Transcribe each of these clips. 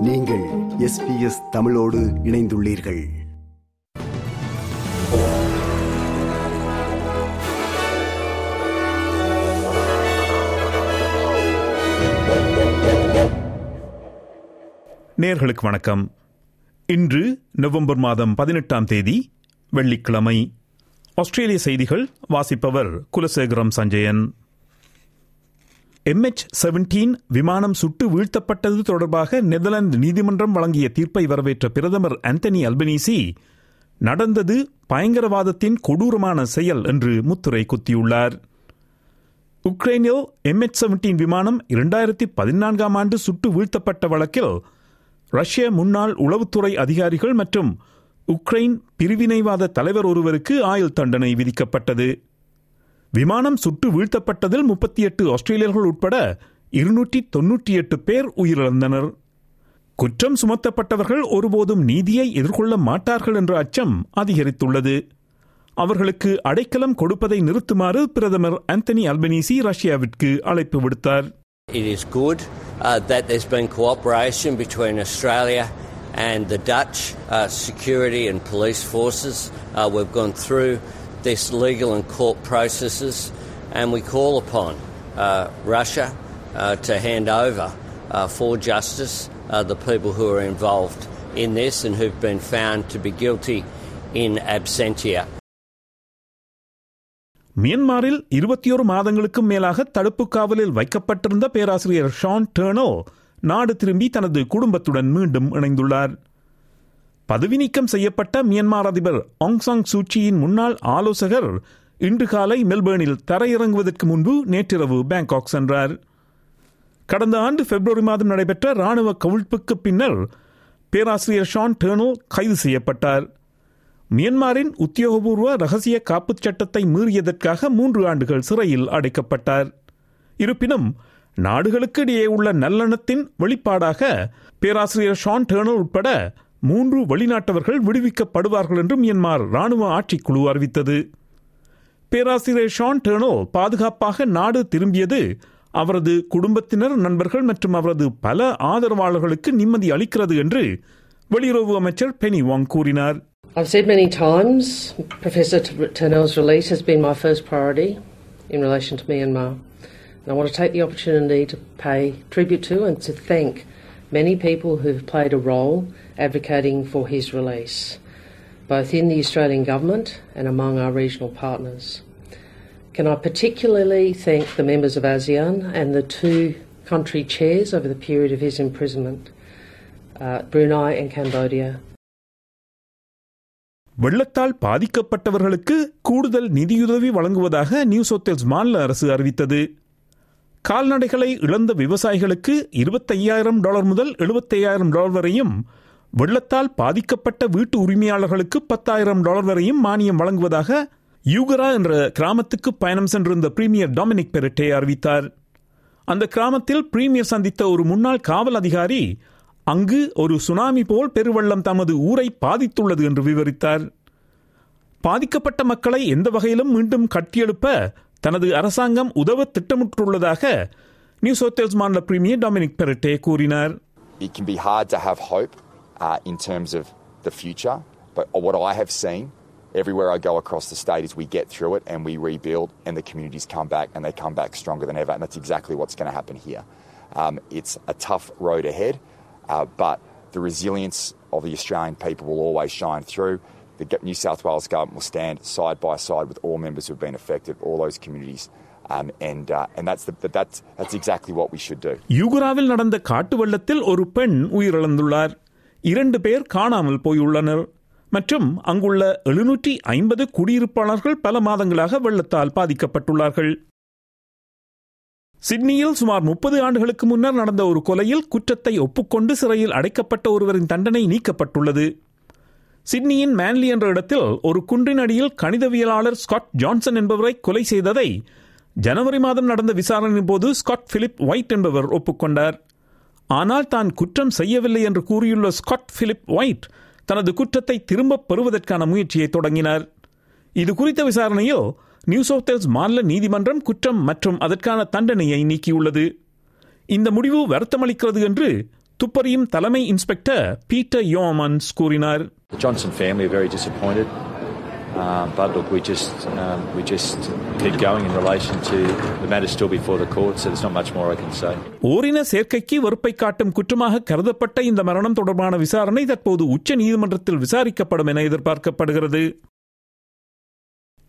நீங்கள் எஸ்பிஎஸ் தமிழோடு இணைந்துள்ளீர்கள். நேர்களுக்கு வணக்கம். இன்று நவம்பர் மாதம் பதினெட்டாம் தேதி வெள்ளிக்கிழமை. ஆஸ்திரேலிய செய்திகள் வாசிப்பவர் குலசேகரம் சஞ்சயன். எம்எச் செவன்டீன் விமானம் சுட்டு வீழ்த்தப்பட்டது தொடர்பாக நெதர்லாந்து நீதிமன்றம் வழங்கிய தீர்ப்பை வரவேற்ற பிரதமர் அந்தனி அல்பனீசி நடந்தது பயங்கரவாதத்தின் கொடூரமான செயல் என்று முத்துரை குத்தியுள்ளார். உக்ரைனில் எம்எச் செவன்டீன் விமானம் இரண்டாயிரத்தி பதினான்காம் ஆண்டு சுட்டு வீழ்த்தப்பட்ட வழக்கில் ரஷ்ய முன்னாள் உளவுத்துறை அதிகாரிகள் மற்றும் உக்ரைன் பிரிவினைவாத தலைவர் ஒருவருக்கு ஆயுள் தண்டனை விதிக்கப்பட்டது. விமானம் சுட்டு வீழ்த்தப்பட்டதில் முப்பத்தி எட்டு ஆஸ்திரேலியர்கள் உட்பட இருநூற்றி தொன்னூற்றி எட்டு பேர் உயிரிழந்தனர். குற்றம் சுமத்தப்பட்டவர்கள் ஒருபோதும் நீதியை எதிர்கொள்ள மாட்டார்கள் என்ற அச்சம் அதிகரித்துள்ளது. அவர்களுக்கு அடைக்கலம் கொடுப்பதை நிறுத்துமாறு பிரதமர் ஆந்தனி அல்பனீசி ரஷ்யாவிற்கு அழைப்பு விடுத்தார். It is good uh, that there's been cooperation between Australia and the Dutch uh, security and police forces. Uh, we've gone through this legal and court processes, and we call upon uh, Russia uh, to hand over uh, for justice uh, the people who are involved in this and who've been found to be guilty in absentia. மியன்மாரில் இருபத்தியோரு மாதங்களுக்கும் மேலாக தடுப்பு காவலில் வைக்கப்பட்டிருந்த பேராசிரியர் Shawn டேர்னோ நாடு திரும்பி தனது குடும்பத்துடன் மீண்டும் இணைந்துள்ளார் பதவி நீக்கம் செய்யப்பட்ட மியன்மார் அதிபர் ஆங் சாங் சூச்சியின் முன்னாள் ஆலோசகர் இன்று காலை மெல்பேர்னில் தரையிறங்குவதற்கு முன்பு நேற்றிரவு பேங்காக் சென்றார். கடந்த ஆண்டு பிப்ரவரி மாதம் நடைபெற்ற ராணுவ கவிழ்ப்புக்கு பின்னர் பேராசிரியர் ஷான் டேர்னோ கைது செய்யப்பட்டார். மியன்மாரின் உத்தியோகபூர்வ ரகசிய காப்புச் சட்டத்தை மீறியதற்காக மூன்று ஆண்டுகள் சிறையில் அடைக்கப்பட்டார். இருப்பினும் நாடுகளுக்கு இடையே உள்ள நல்லெண்ணத்தின் வெளிப்பாடாக பேராசிரியர் ஷான் டேர்னோ உட்பட மூன்று வெளிநாட்டவர்கள் விடுவிக்கப்படுவார்கள் என்று மியன்மார் ராணுவ ஆட்சிக்குழு அறிவித்தது பேராசிரியர் ஷான் டேர்னோ பாதுகாப்பாக நாடு திரும்பியது அவரது குடும்பத்தினர் நண்பர்கள் மற்றும் அவரது பல ஆதரவாளர்களுக்கு நிம்மதி அளிக்கிறது என்று வெளியுறவு அமைச்சர் பெனி வாங் கூறினார் I've said many times Professor Turnell's release has been my first priority in relation to Myanmar. And I want to take the opportunity to pay tribute to and to thank many people who've played a role advocating for his release, both in the Australian Government and among our regional partners. Can I particularly thank the members of ASEAN and the two country chairs over the period of his imprisonment, uh, Brunei and Cambodia, வெள்ளத்தால் பாதிக்கப்பட்டவர்களுக்கு கூடுதல் நிதியுதவி வழங்குவதாக new South மாநில அரசு அறிவித்தது கால்நடைகளை இழந்த விவசாயிகளுக்கு இருபத்தையாயிரம் டாலர் முதல் எழுபத்தையாயிரம் டாலர் வரையும் வெள்ளத்தால் பாதிக்கப்பட்ட வீட்டு உரிமையாளர்களுக்கு பத்தாயிரம் டாலர் வரையும் மானியம் வழங்குவதாக யூகரா என்ற கிராமத்துக்கு பயணம் சென்றிருந்த பிரீமியர் டாமினிக் பெரட்டே அறிவித்தார். அந்த கிராமத்தில் பிரீமியர் சந்தித்த ஒரு முன்னாள் காவல் அதிகாரி அங்கு ஒரு சுனாமி போல் பெருவெள்ளம் தமது ஊரை பாதித்துள்ளது என்று விவரித்தார். பாதிக்கப்பட்ட மக்களை எந்த வகையிலும் மீண்டும் கட்டியெழுப்ப தனது அரசாங்கம் உதவ திட்டமிட்டுள்ளதாக நியூ சவுத் மாநில பிரீமியர் டாமினிக் பெரட்டே கூறினார் It can be hard to have hope uh, in terms of the future, but what I have seen everywhere I go across the state is we get through it and we rebuild, and the communities come back and they come back stronger than ever, and that's exactly what's going to happen here. Um, it's a tough road ahead. Uh, but the resilience of the Australian people will always shine through. The New South Wales government will stand side by side with all members who have been affected, all those communities. Um, and uh, and that's, the, that's, that's exactly what we should do. யூகுராவில் நடந்த காட்டு வெள்ளத்தில் ஒரு பெண் உயிரிழந்துள்ளார் இரண்டு பேர் காணாமல் போயுள்ளனர் மற்றும் அங்குள்ள எழுநூற்றி ஐம்பது குடியிருப்பாளர்கள் பல மாதங்களாக வெள்ளத்தால் பாதிக்கப்பட்டுள்ளார்கள் சிட்னியில் சுமார் முப்பது ஆண்டுகளுக்கு முன்னர் நடந்த ஒரு கொலையில் குற்றத்தை ஒப்புக்கொண்டு சிறையில் அடைக்கப்பட்ட ஒருவரின் தண்டனை நீக்கப்பட்டுள்ளது சிட்னியின் மேன்லி என்ற இடத்தில் ஒரு குன்றினடியில் கணிதவியலாளர் ஸ்காட் ஜான்சன் என்பவரை கொலை செய்ததை ஜனவரி மாதம் நடந்த விசாரணையின் போது ஸ்காட் பிலிப் ஒயிட் என்பவர் ஒப்புக்கொண்டார். ஆனால் தான் குற்றம் செய்யவில்லை என்று கூறியுள்ள ஸ்காட் பிலிப் ஒயிட் தனது குற்றத்தை திரும்பப் பெறுவதற்கான முயற்சியை தொடங்கினார். இது குறித்த விசாரணையில் நியூ சவுத் வேல்ஸ் மாநில நீதிமன்றம் குற்றம் மற்றும் அதற்கான தண்டனையை நீக்கியுள்ளது. இந்த முடிவு வருத்தமளிக்கிறது என்று துப்பறியும் தலைமை இன்ஸ்பெக்டர் பீட்டர் யோமன்ஸ் கூறினார். The Johnson family are very disappointed, um, but look, we just um, we just keep going in relation to the matter still before the court, so there's not much more I can say. ஓரின சேர்க்கைக்கு வெறுப்பை காட்டும் குற்றமாக கருதப்பட்ட இந்த மரணம் தொடர்பான விசாரணை தற்போது உச்ச நீதிமன்றத்தில் விசாரிக்கப்படும் என எதிர்பார்க்கப்படுகிறது.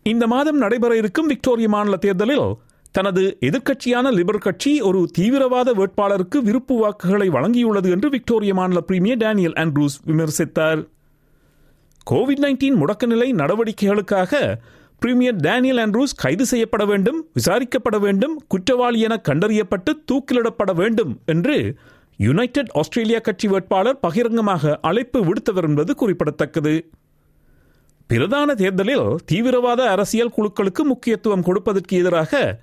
இந்த மாதம் நடைபெற இருக்கும் விக்டோரிய மாநில தேர்தலில் தனது எதிர்க்கட்சியான லிபர் கட்சி ஒரு தீவிரவாத வேட்பாளருக்கு விருப்பு வாக்குகளை வழங்கியுள்ளது என்று விக்டோரிய மாநில பிரீமியர் டேனியல் ஆண்ட்ரூஸ் விமர்சித்தார். கோவிட் நைன்டீன் முடக்க நிலை நடவடிக்கைகளுக்காக பிரீமியர் டேனியல் ஆண்ட்ரூஸ் கைது செய்யப்பட வேண்டும் விசாரிக்கப்பட வேண்டும் குற்றவாளி என கண்டறியப்பட்டு தூக்கிலிடப்பட வேண்டும் என்று யுனைடெட் ஆஸ்திரேலியா கட்சி வேட்பாளர் பகிரங்கமாக அழைப்பு விடுத்தவர் என்பது குறிப்பிடத்தக்கது. பிரதான தேர்தலில் தீவிரவாத அரசியல் குழுக்களுக்கு முக்கியத்துவம் கொடுப்பதற்கு எதிராக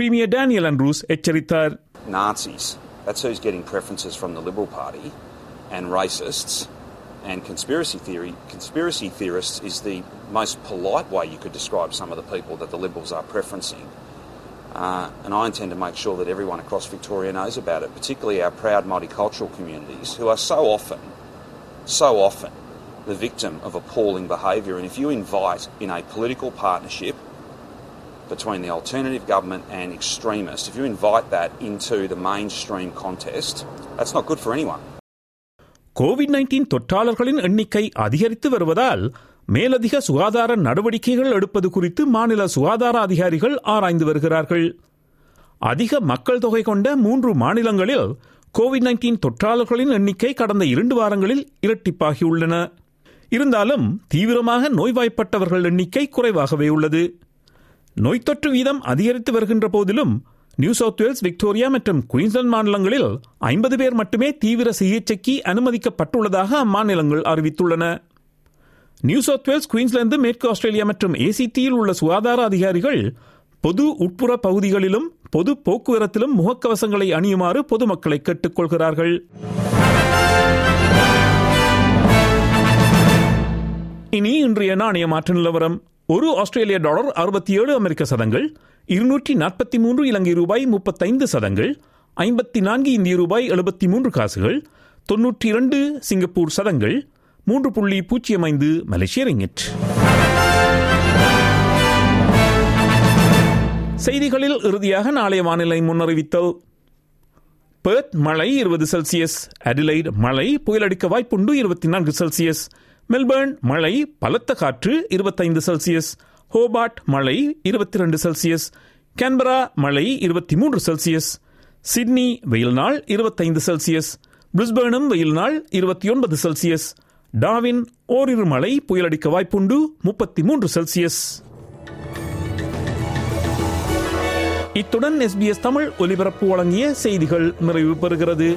Premier Daniel Andrews എച്ചരിത്താർ Nazis. That's who's getting preferences from the Liberal Party and racists and conspiracy theory conspiracy theorists is the most polite way you could describe some of the people that the liberals are preferencing. Uh, and I intend to make sure that everyone across Victoria knows about it, particularly our proud multicultural communities who are so often, so often, the victim of appalling behaviour. And if you invite in a political partnership between the alternative government and extremists, if you invite that into the mainstream contest, that's not good for anyone. Covid nineteen தொற்றாளர்களின் எண்ணிக்கை அதிகரித்து வருவதால் மேலதிக சுகாதார நடவடிக்கைகள் எடுப்பது குறித்து மாநில சுகாதார அதிகாரிகள் ஆராய்ந்து வருகிறார்கள். அதிக மக்கள் தொகை கொண்ட மூன்று மாநிலங்களில் கோவிட் நைன்டீன் தொற்றாளர்களின் எண்ணிக்கை கடந்த இரண்டு வாரங்களில் இரட்டிப்பாகியுள்ளன இருந்தாலும் தீவிரமாக நோய்வாய்ப்பட்டவர்கள் எண்ணிக்கை குறைவாகவே உள்ளது. நோய் தொற்று வீதம் அதிகரித்து வருகின்ற போதிலும் நியூ சவுத் வேல்ஸ் விக்டோரியா மற்றும் குயின்ஸ்லாந்து மாநிலங்களில் ஐம்பது பேர் மட்டுமே தீவிர சிகிச்சைக்கு அனுமதிக்கப்பட்டுள்ளதாக அம்மாநிலங்கள் அறிவித்துள்ளன. நியூ சவுத் வேல்ஸ் குயின்ஸ்லாந்து மேற்கு ஆஸ்திரேலியா மற்றும் ஏசிடியில் உள்ள சுகாதார அதிகாரிகள் பொது உட்புற பகுதிகளிலும் பொது போக்குவரத்திலும் முகக்கவசங்களை அணியுமாறு பொதுமக்களை கேட்டுக்கொள்கிறார்கள். இனி இன்றைய நாணய மாற்று நிலவரம். ஒரு ஆஸ்திரேலிய டாலர் அறுபத்தி ஏழு அமெரிக்க சதங்கள் இருநூற்றி நாற்பத்தி மூன்று இலங்கை ரூபாய் முப்பத்தைந்து சதங்கள் ஐம்பத்தி நான்கு இந்திய ரூபாய் எழுபத்தி மூன்று காசுகள் தொன்னூற்றி இரண்டு சிங்கப்பூர் சதங்கள் மூன்று புள்ளி பூஜ்ஜியம் ஐந்து மலேசிய ரிங்கிட். செய்திகளில் இறுதியாக நாளைய வானிலை முன்னறிவித்தல். பேர்த் மழை இருபது செல்சியஸ் அடிலைட் மழை புயலடிக்க வாய்ப்புண்டு இருபத்தி நான்கு செல்சியஸ். மெல்பர்ன் மழை பலத்த காற்று இருபத்தைந்து செல்சியஸ். ஹோபார்ட் மழை இருபத்தி ரெண்டு செல்சியஸ். கேன்பரா மழை இருபத்தி மூன்று செல்சியஸ். சிட்னி வெயில் நாள் இருபத்தைந்து செல்சியஸ். பிரிஸ்பேனும் வெயில் நாள் இருபத்தி ஒன்பது செல்சியஸ். டாவின் ஓரிரு மழை புயலடிக்க வாய்ப்புண்டு முப்பத்தி மூன்று செல்சியஸ். இத்துடன் எஸ்பிஎஸ் தமிழ் ஒலிபரப்பு வழங்கிய செய்திகள் நிறைவு பெறுகிறது.